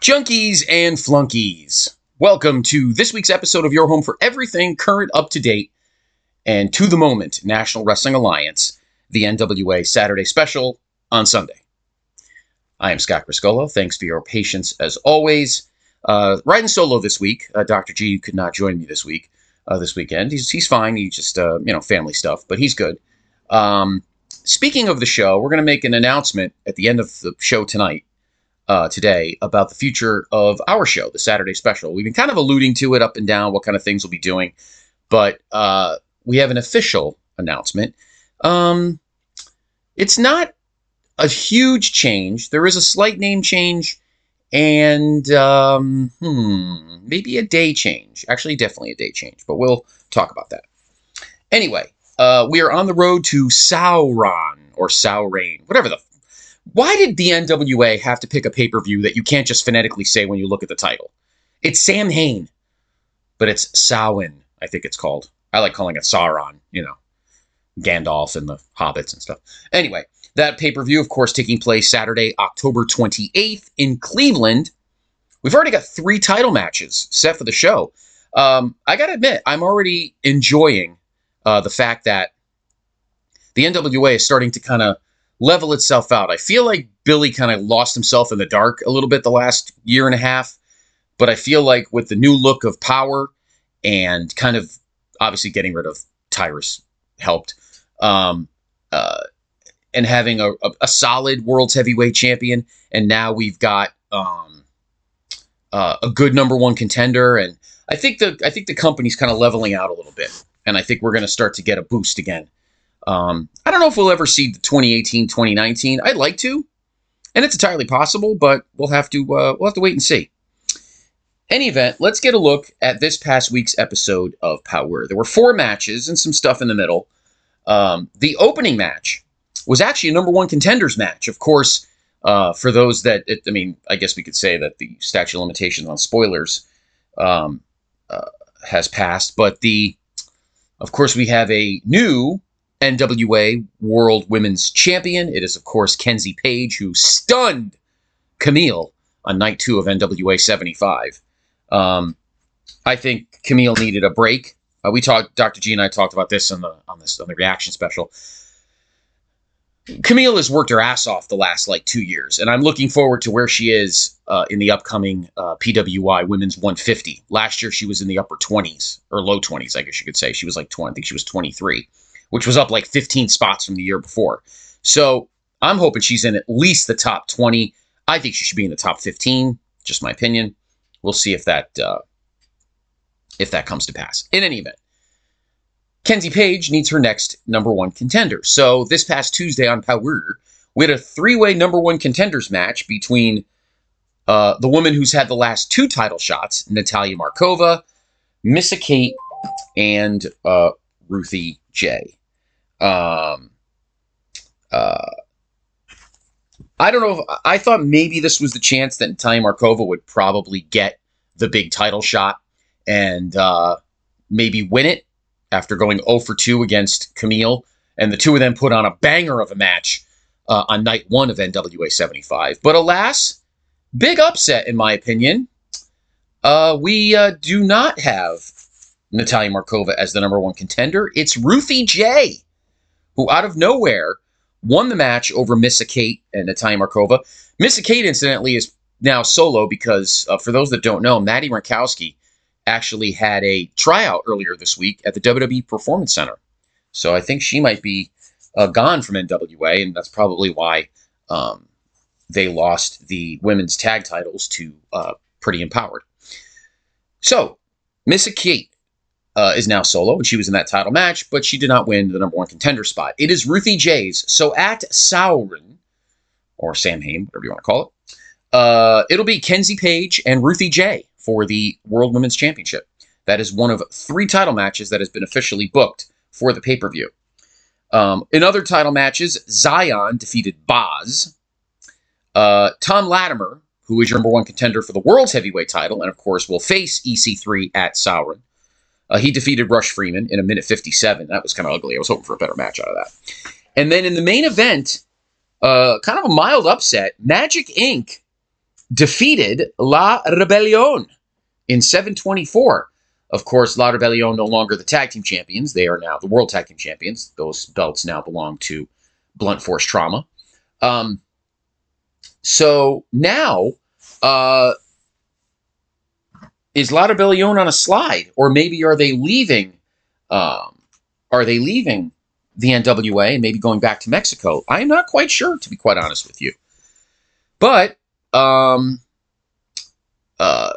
Junkies and flunkies, welcome to this week's episode of Your Home for everything current, up to date, and to the moment National Wrestling Alliance, the NWA Saturday special on Sunday. I am Scott Criscolo. Thanks for your patience as always. Uh, riding solo this week. Uh, Dr. G could not join me this week, uh, this weekend. He's, he's fine. He just, uh, you know, family stuff, but he's good. Um, speaking of the show, we're going to make an announcement at the end of the show tonight uh, today about the future of our show, the Saturday special. We've been kind of alluding to it up and down, what kind of things we'll be doing, but uh, we have an official announcement. Um, it's not a huge change. There is a slight name change and um, hmm, maybe a day change. Actually, definitely a day change, but we'll talk about that. Anyway, uh, we are on the road to Sauron or Saurain, whatever the why did the NWA have to pick a pay per view that you can't just phonetically say when you look at the title? It's Sam Hain, but it's Samhain, I think it's called. I like calling it Sauron, you know, Gandalf and the hobbits and stuff. Anyway, that pay per view, of course, taking place Saturday, October 28th in Cleveland. We've already got three title matches set for the show. Um, I got to admit, I'm already enjoying uh, the fact that the NWA is starting to kind of level itself out. I feel like Billy kind of lost himself in the dark a little bit the last year and a half, but I feel like with the new look of power and kind of obviously getting rid of Tyrus helped, um, uh, and having a, a, a, solid world's heavyweight champion, and now we've got um, uh, a good number one contender, and I think the I think the company's kind of leveling out a little bit, and I think we're going to start to get a boost again um, I don't know if we'll ever see the 2018, 2019. I'd like to, and it's entirely possible, but we'll have to uh, we'll have to wait and see. Any event, let's get a look at this past week's episode of Power. There were four matches and some stuff in the middle. Um, the opening match was actually a number one contenders match. Of course, uh, for those that, it, I mean, I guess we could say that the statute of limitations on spoilers um, uh, has passed, but the, of course, we have a new NWA World Women's Champion. It is, of course, Kenzie Paige, who stunned Kamille on night two of NWA 75. Um, I think Kamille needed a break. Uh, we talked, Dr. G and I talked about this on the on this on the reaction special. Kamille has worked her ass off the last like two years, and I'm looking forward to where she is uh, in the upcoming uh, PWI Women's 150. Last year, she was in the upper 20s or low 20s, I guess you could say. She was like 20. I think she was 23 which was up like 15 spots from the year before. So I'm hoping she's in at least the top 20. I think she should be in the top 15. Just my opinion. We'll see if that uh, if that comes to pass. In any event, Kenzie Paige needs her next number one contender. So this past Tuesday on Power, we had a three-way number one contenders match between uh, the woman who's had the last two title shots, Natalia Markova, Missa Kate, and uh, Ruthie Jay. Um, uh, I don't know. If, I thought maybe this was the chance that Natalia Markova would probably get the big title shot and uh, maybe win it after going 0 for 2 against Kamille. And the two of them put on a banger of a match uh, on night one of NWA 75. But alas, big upset, in my opinion. Uh, we uh, do not have Natalia Markova as the number one contender. It's Ruthie Jay who out of nowhere won the match over Missa Kate and Natalia Markova. Missa Kate, incidentally, is now solo because, uh, for those that don't know, Madi Wrenkowski actually had a tryout earlier this week at the WWE Performance Center. So I think she might be uh, gone from NWA, and that's probably why um, they lost the women's tag titles to uh, Pretty Empowered. So, Missa Kate uh, is now solo, and she was in that title match, but she did not win the number one contender spot. It is Ruthie Jay's. So at Sauron, or Samhain, whatever you want to call it, uh, it'll be Kenzie Paige and Ruthie Jay for the World Women's Championship. That is one of three title matches that has been officially booked for the pay per view. Um, in other title matches, Zion defeated Boz. Uh, Thom Latimer, who is your number one contender for the world's heavyweight title, and of course will face EC3 at Sauron. Uh, he defeated Rush Freeman in a minute 57. That was kind of ugly. I was hoping for a better match out of that. And then in the main event, uh, kind of a mild upset, Magic Inc. defeated La Rebellion in 724. Of course, La Rebellion no longer the tag team champions. They are now the world tag team champions. Those belts now belong to Blunt Force Trauma. Um, so now, uh, is La Rebellion on a slide, or maybe are they leaving? Um, are they leaving the NWA and maybe going back to Mexico? I am not quite sure, to be quite honest with you. But um, uh,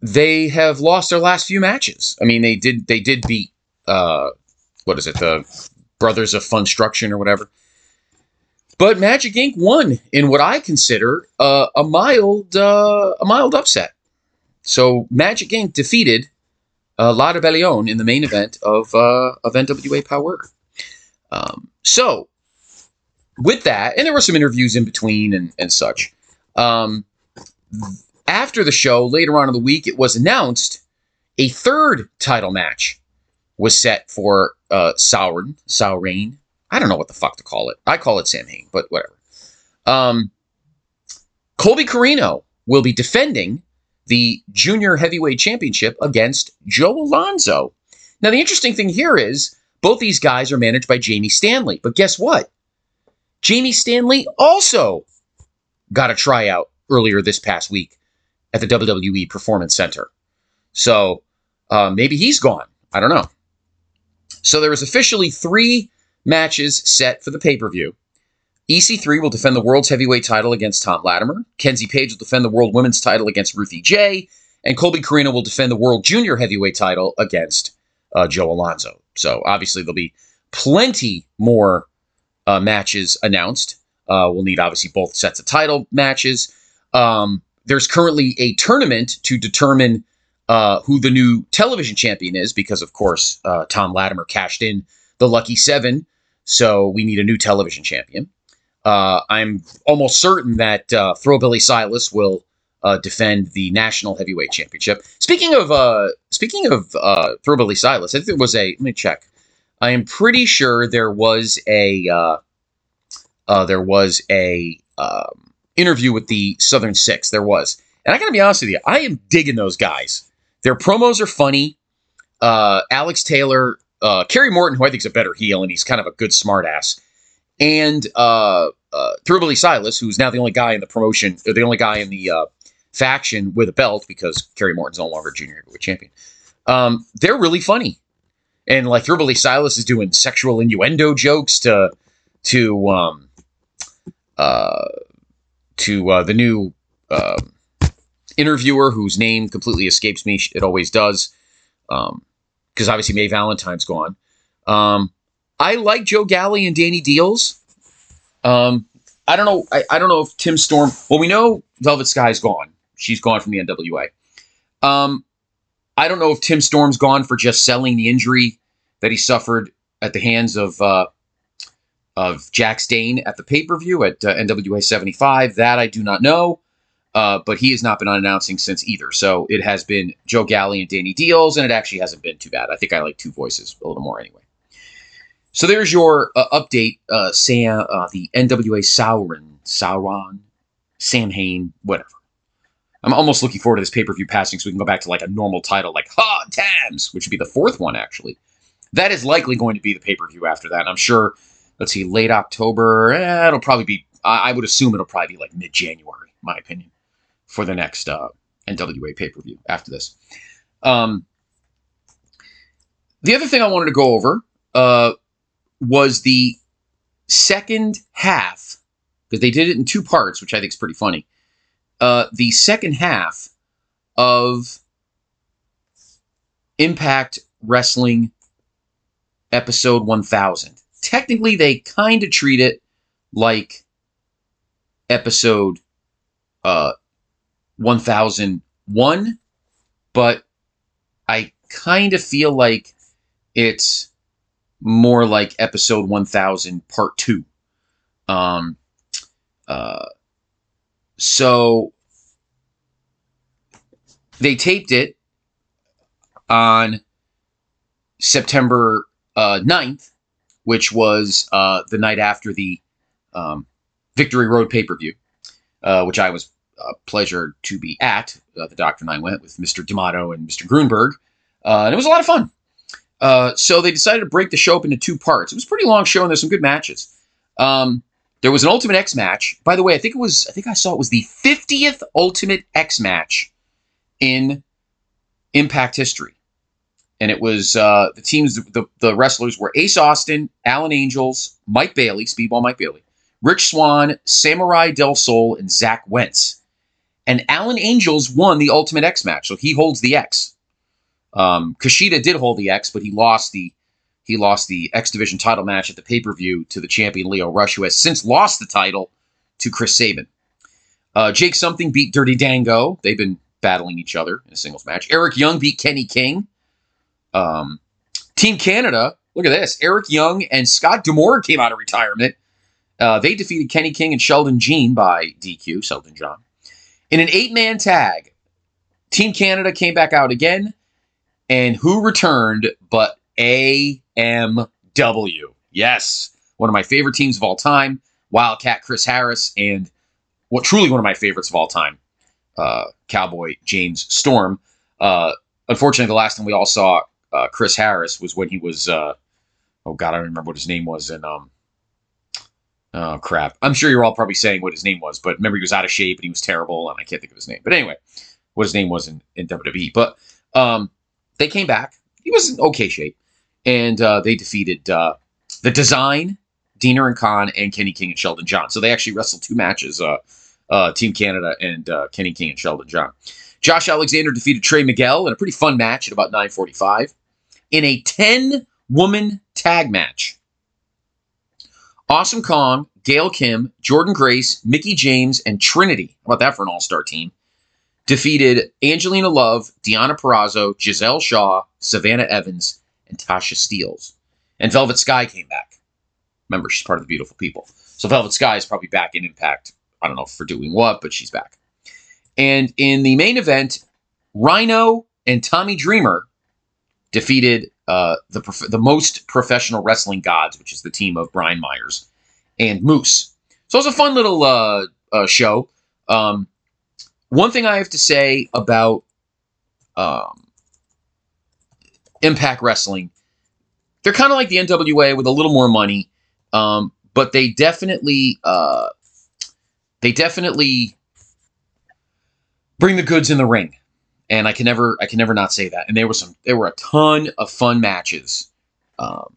they have lost their last few matches. I mean, they did they did beat uh, what is it, the Brothers of Funstruction or whatever. But Magic Inc. won in what I consider uh, a mild uh, a mild upset. So Magic Inc. defeated uh, La Rebellion in the main event of uh, of NWA Power. Um, so with that, and there were some interviews in between and, and such. Um, after the show, later on in the week, it was announced a third title match was set for uh, Sauron, Sauron. I don't know what the fuck to call it. I call it Sam Hain, but whatever. Um, Colby Corino will be defending the Junior Heavyweight Championship against Joe Alonzo. Now, the interesting thing here is both these guys are managed by Jamie Stanley, but guess what? Jamie Stanley also got a tryout earlier this past week at the WWE Performance Center. So uh, maybe he's gone. I don't know. So there is officially three matches set for the pay per view. EC3 will defend the world's heavyweight title against Thom Latimer. Kenzie Paige will defend the world women's title against Ruthie Jay. And Colby Corino will defend the world junior heavyweight title against uh, Joe Alonzo. So obviously there'll be plenty more uh, matches announced. Uh, we'll need obviously both sets of title matches. Um, there's currently a tournament to determine uh, who the new television champion is, because of course uh, Thom Latimer cashed in the lucky seven, so we need a new television champion. Uh, I'm almost certain that uh, Thrillbilly Silas will uh, defend the national heavyweight championship. Speaking of uh, speaking of uh, Thrillbilly Silas, I think there was a. Let me check. I am pretty sure there was a uh, uh, there was a um, interview with the Southern Six. There was, and I got to be honest with you, I am digging those guys. Their promos are funny. Uh, Alex Taylor, uh, Kerry Morton, who I think is a better heel, and he's kind of a good smartass, and uh, uh, Thrillbilly Silas, who's now the only guy in the promotion, or the only guy in the uh, faction with a belt because Kerry Morton's no longer junior heavyweight champion. Um, they're really funny and like Thrillbilly Silas is doing sexual innuendo jokes to to um uh to uh, the new uh, interviewer whose name completely escapes me. It always does, because um, obviously May Valentine's gone. Um, I like Joe Galli and Danny Dealz. Um, I don't know. I, I don't know if Tim Storm. Well, we know Velvet Sky's gone. She's gone from the NWA. Um, I don't know if Tim Storm's gone for just selling the injury that he suffered at the hands of uh, of Jax Dane at the pay per view at uh, NWA 75. That I do not know, uh, but he has not been announcing since either. So it has been Joe Galli and Danny Dealz, and it actually hasn't been too bad. I think I like two voices a little more anyway. So there's your uh, update, uh, Sam, uh, the NWA Sauron, Sauron, Sam Hain, whatever. I'm almost looking forward to this pay per view passing so we can go back to like a normal title, like Hard Times, which would be the fourth one actually. That is likely going to be the pay per view after that. And I'm sure, let's see, late October. Eh, it'll probably be, I, I would assume it'll probably be like mid January, my opinion, for the next uh, NWA pay per view after this. Um, the other thing I wanted to go over uh, was the second half, because they did it in two parts, which I think is pretty funny. Uh, the second half of Impact Wrestling episode 1000. Technically, they kind of treat it like episode uh, 1001, but I kind of feel like it's more like episode 1000 part 2. Um, uh, so they taped it on September uh, 9th, which was uh, the night after the um, Victory Road pay per view. uh, which I was a pleasure to be at. Uh, the doctor and I went with Mr. D'Amato and Mr. Grunberg, uh, and it was a lot of fun. Uh, so they decided to break the show up into two parts. It was a pretty long show, and there's some good matches. Um, there was an Ultimate X match. By the way, I think it was. I think I saw it was the 50th Ultimate X match in Impact history, and it was uh, the teams. The, the wrestlers were Ace Austin, Alan Angels, Mike Bailey, Speedball Mike Bailey, Rich Swann, Samurai Del Sol, and Zach Wentz. And Alan Angels won the Ultimate X match, so he holds the X. Um, Kushida did hold the X, but he lost the he lost the X Division title match at the pay per view to the champion Lio Rush, who has since lost the title to Chris Sabin. Uh, Jake Something beat Dirty Dango. They've been battling each other in a singles match. Eric Young beat Kenny King. Um, Team Canada, look at this. Eric Young and Scott D'Amore came out of retirement. Uh, they defeated Kenny King and Sheldon Jean by DQ, Sheldon John. In an eight man tag, Team Canada came back out again. And who returned but AMW? Yes, one of my favorite teams of all time. Wildcat Chris Harris and what truly one of my favorites of all time, uh, Cowboy James Storm. Uh, unfortunately, the last time we all saw uh, Chris Harris was when he was, uh, oh God, I don't remember what his name was. And um, oh crap, I'm sure you're all probably saying what his name was, but remember he was out of shape and he was terrible, and I can't think of his name. But anyway, what his name was in, in WWE. But um, they came back. He was in okay shape, and uh, they defeated uh, the Design, Deaner and Kon, and Kenny King and Sheldon John. So they actually wrestled two matches. Uh, uh, Team Canada and uh, Kenny King and Sheldon John. Josh Alexander defeated Trey Miguel in a pretty fun match at about 9:45 in a 10 woman tag match. Awesome Kong, Gail Kim, Jordynne Grace, Mickie James, and Trinity. How about that for an all star team? Defeated Angelina Love, Deonna Purrazzo, Giselle Shaw, Savannah Evans, and Tasha Steelz. And Velvet Sky came back. Remember, she's part of the beautiful people. So Velvet Sky is probably back in Impact. I don't know for doing what, but she's back. And in the main event, Rhino and Tommy Dreamer defeated uh, the prof- the most professional wrestling gods, which is the team of Brian Myers and Moose. So it was a fun little uh, uh, show. Um, one thing I have to say about um, Impact Wrestling, they're kind of like the NWA with a little more money, um, but they definitely uh, they definitely bring the goods in the ring and I can never I can never not say that. And there was some there were a ton of fun matches um,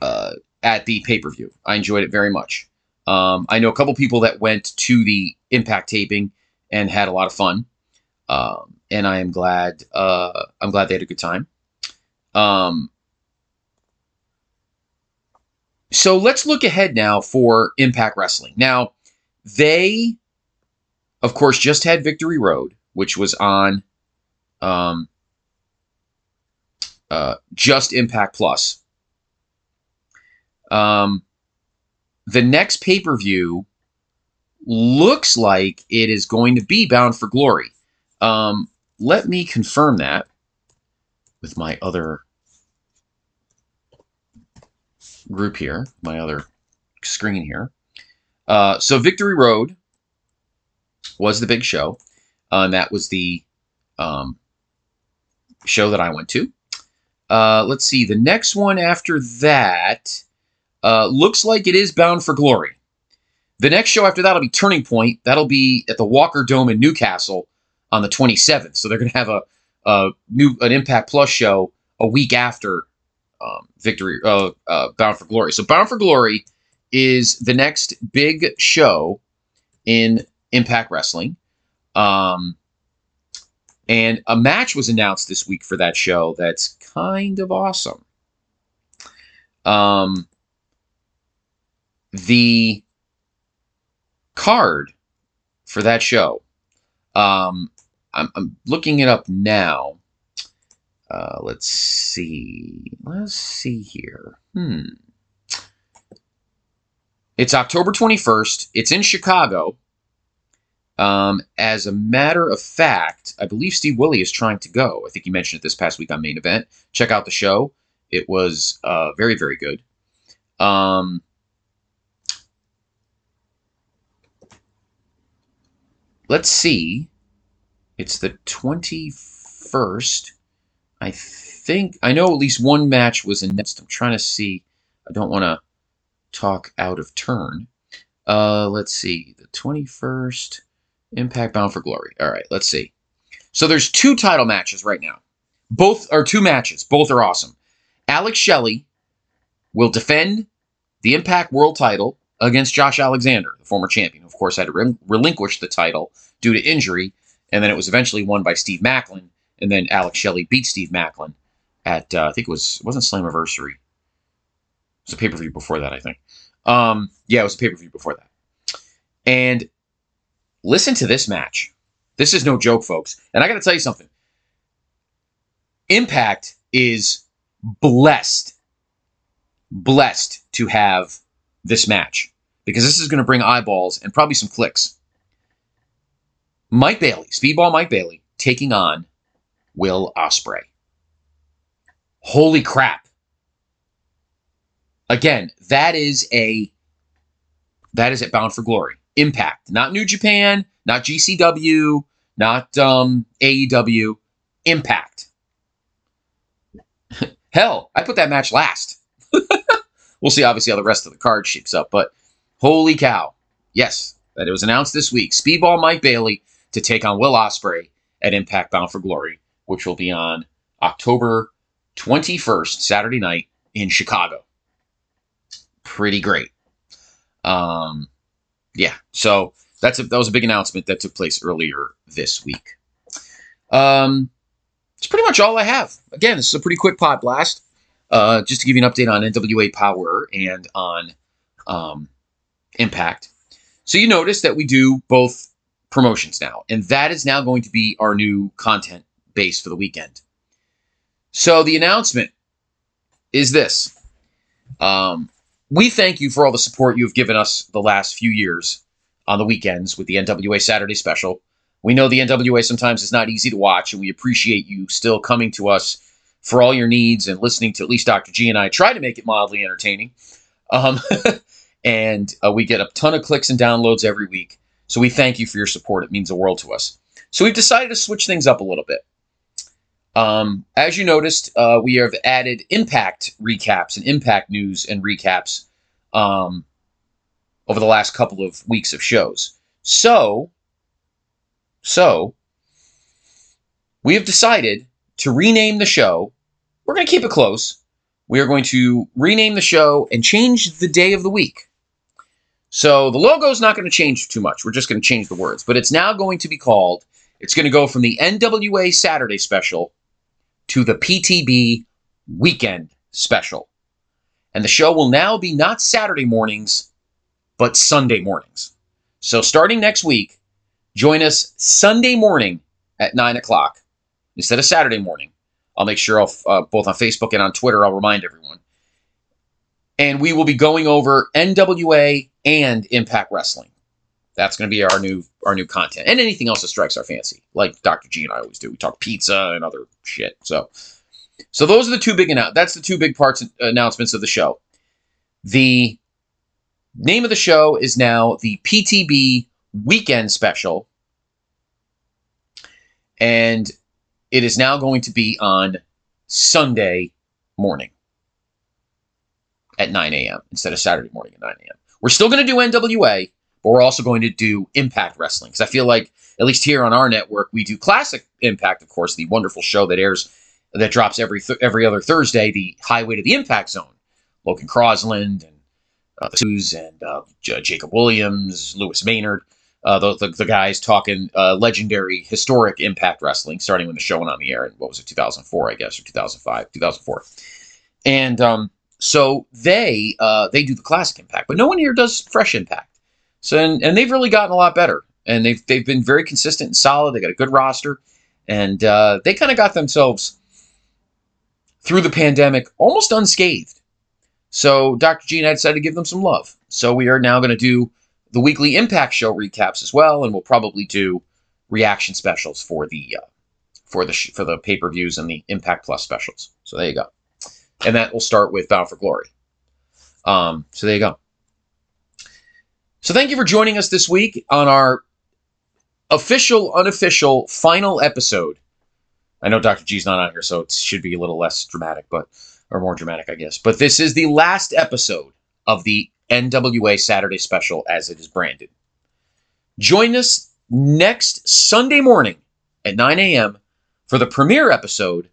uh, at the pay per view. I enjoyed it very much. Um, I know a couple people that went to the Impact taping and had a lot of fun, um, and I am glad uh, I'm glad they had a good time. Um, so let's look ahead now for Impact Wrestling. Now they, of course, just had Victory Road which was on um, uh, just Impact Plus. Um, the next pay per view looks like it is going to be Bound for Glory. Um, let me confirm that with my other group here, my other screen here. Uh, so Victory Road was the big show. Uh, and that was the um, show that I went to. Uh, let's see. The next one after that uh, looks like it is Bound for Glory. The next show after that will be Turning Point. That'll be at the Walker Dome in Newcastle on the 27th. So they're going to have a, a, new an Impact Plus show a week after um, Victory uh, uh, Bound for Glory. So Bound for Glory is the next big show in Impact Wrestling. Um, and a match was announced this week for that show that's kind of awesome. Um, the card for that show, um, I'm, I'm looking it up now. Uh, let's see. Let's see here. Hmm. It's October 21st. It's in Chicago. Um, as a matter of fact, I believe Steve Willie is trying to go. I think he mentioned it this past week on Main Event. Check out the show. It was uh, very, very good. Um, let's see. It's the 21st. I think I know at least one match was announced. I'm trying to see. I don't want to talk out of turn. Uh, let's see. The 21st Impact Bound for Glory. All right, let's see. So there's two title matches right now. Both are two matches. Both are awesome. Alex Shelley will defend the Impact World title against Josh Alexander, the former champion. Of course, had to re- relinquish the title due to injury, and then it was eventually won by Steve Maclin, And then Alex Shelley beat Steve Maclin at uh, I think it was it wasn't Slammiversary. It was a pay per view before that, I think. Um, yeah, it was a pay per view before that. And listen to this match. This is no joke, folks. And I got to tell you something. Impact is blessed, blessed to have this match because this is going to bring eyeballs and probably some clicks. Mike Bailey, Speedball Mike Bailey, taking on Will Ospreay. Holy crap. Again, that is a that is at Bound for Glory. Impact, not New Japan, not GCW, not um, AEW. Impact. Hell, I put that match last. We'll see, obviously, how the rest of the card shapes up. But holy cow. Yes, that it was announced this week. Speedball Mike Bailey to take on Will Ospreay at Impact Bound for Glory, which will be on October 21st, Saturday night in Chicago. Pretty great. Um, yeah, so that's a, that was a big announcement that took place earlier this week. Um, it's pretty much all I have. Again, this is a pretty quick pod blast. Uh, just to give you an update on NWA Power and on um, Impact. So you notice that we do both promotions now, and that is now going to be our new content base for the weekend. So the announcement is this. Um, we thank you for all the support you've given us the last few years on the weekends with the NWA Saturday special. We know the NWA sometimes is not easy to watch, and we appreciate you still coming to us for all your needs and listening to at least Dr. G and I try to make it mildly entertaining. Um, and uh, we get a ton of clicks and downloads every week. So we thank you for your support. It means the world to us. So we've decided to switch things up a little bit. Um, as you noticed, uh, we have added impact recaps and impact news and recaps um, over the last couple of weeks of shows. So, so we have decided to rename the show. We're going to keep it close. We are going to rename the show and change the day of the week. So the logo is not going to change too much. We're just going to change the words, but it's now going to be called. It's going to go from the NWA Saturday Special to the PTB Weekend Special. And the show will now be not Saturday mornings, but Sunday mornings. So starting next week, join us Sunday morning at 9 o'clock instead of Saturday morning. I'll make sure I'll, uh, both on Facebook and on Twitter, I'll remind everyone. And we will be going over NWA and Impact Wrestling. That's going to be our new our new content, and anything else that strikes our fancy, like Dr. G and I always do. We talk pizza and other shit. So, so those are the two big annou- That's the two big parts announcements of the show. The name of the show is now the PTB Weekend Special, and it is now going to be on Sunday morning at 9 a.m. instead of Saturday morning at 9 a.m. We're still going to do NWA, but we're also going to do Impact Wrestling because I feel like at least here on our network we do classic Impact, of course, the wonderful show that airs that drops every th- every other Thursday, the Highway to the Impact Zone. Logan Crosland and uh, the Sues and uh, J- Jacob Williams, Lewis Maynard, uh, the, the, the guys talking uh, legendary historic Impact Wrestling, starting when the show went on the air in what was it, 2004, I guess, or 2005, 2004, and um, so they uh, they do the classic Impact, but no one here does fresh Impact. So and, and they've really gotten a lot better, and they've they've been very consistent and solid. They got a good roster, and uh, they kind of got themselves through the pandemic almost unscathed. So Dr. Gene had decided to give them some love. So we are now going to do the weekly Impact Show recaps as well, and we'll probably do reaction specials for the uh, for the sh- for the pay per views and the Impact Plus specials. So there you go, and that will start with Bound for Glory. Um, so there you go. So thank you for joining us this week on our official, unofficial, final episode. I know Dr. G's not on here, so it should be a little less dramatic, but or more dramatic, I guess. But this is the last episode of the NWA Saturday Special as it is branded. Join us next Sunday morning at 9 a.m. for the premiere episode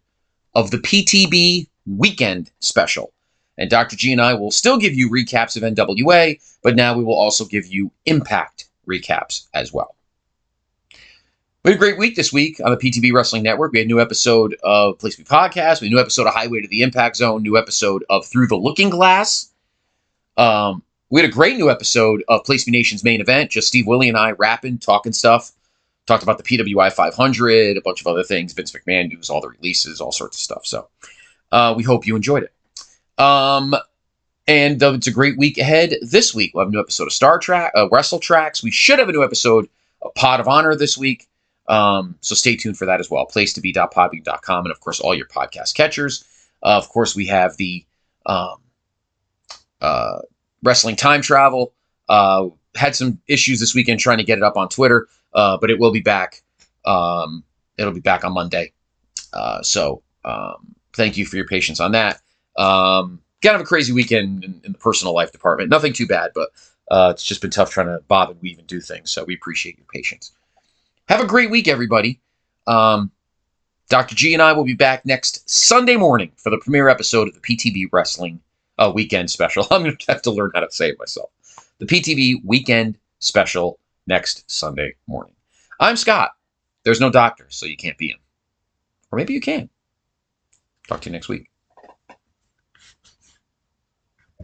of the PTB Weekend Special. And Dr. G and I will still give you recaps of NWA, but now we will also give you Impact recaps as well. We had a great week this week on the PTB Wrestling Network. We had a new episode of Place Me Podcast. We had a new episode of Highway to the Impact Zone, new episode of Through the Looking Glass. Um, we had a great new episode of Place Me Nation's main event. Just Steve Willie and I rapping, talking stuff. Talked about the PWI 500, a bunch of other things, Vince McMahon news, all the releases, all sorts of stuff. So uh, we hope you enjoyed it. Um, and uh, it's a great week ahead this week. We'll have a new episode of Star Trek, uh, Wrestle Tracks. We should have a new episode of Pod of Honor this week. Um, so stay tuned for that as well. Place to be.podbean.com and of course all your podcast catchers. Uh, of course, we have the um, uh, wrestling time travel. Uh, had some issues this weekend trying to get it up on Twitter, uh, but it will be back. Um, it'll be back on Monday. Uh, so um, thank you for your patience on that. Um, kind of a crazy weekend in, in, the personal life department. Nothing too bad, but uh, it's just been tough trying to bob and weave and do things. So we appreciate your patience. Have a great week, everybody. Um, Dr. G and I will be back next Sunday morning for the premiere episode of the PTB Wrestling uh, Weekend Special. I'm going to have to learn how to say it myself. The PTB Weekend Special next Sunday morning. I'm Scott. There's no doctor, so you can't be him. Or maybe you can. Talk to you next week.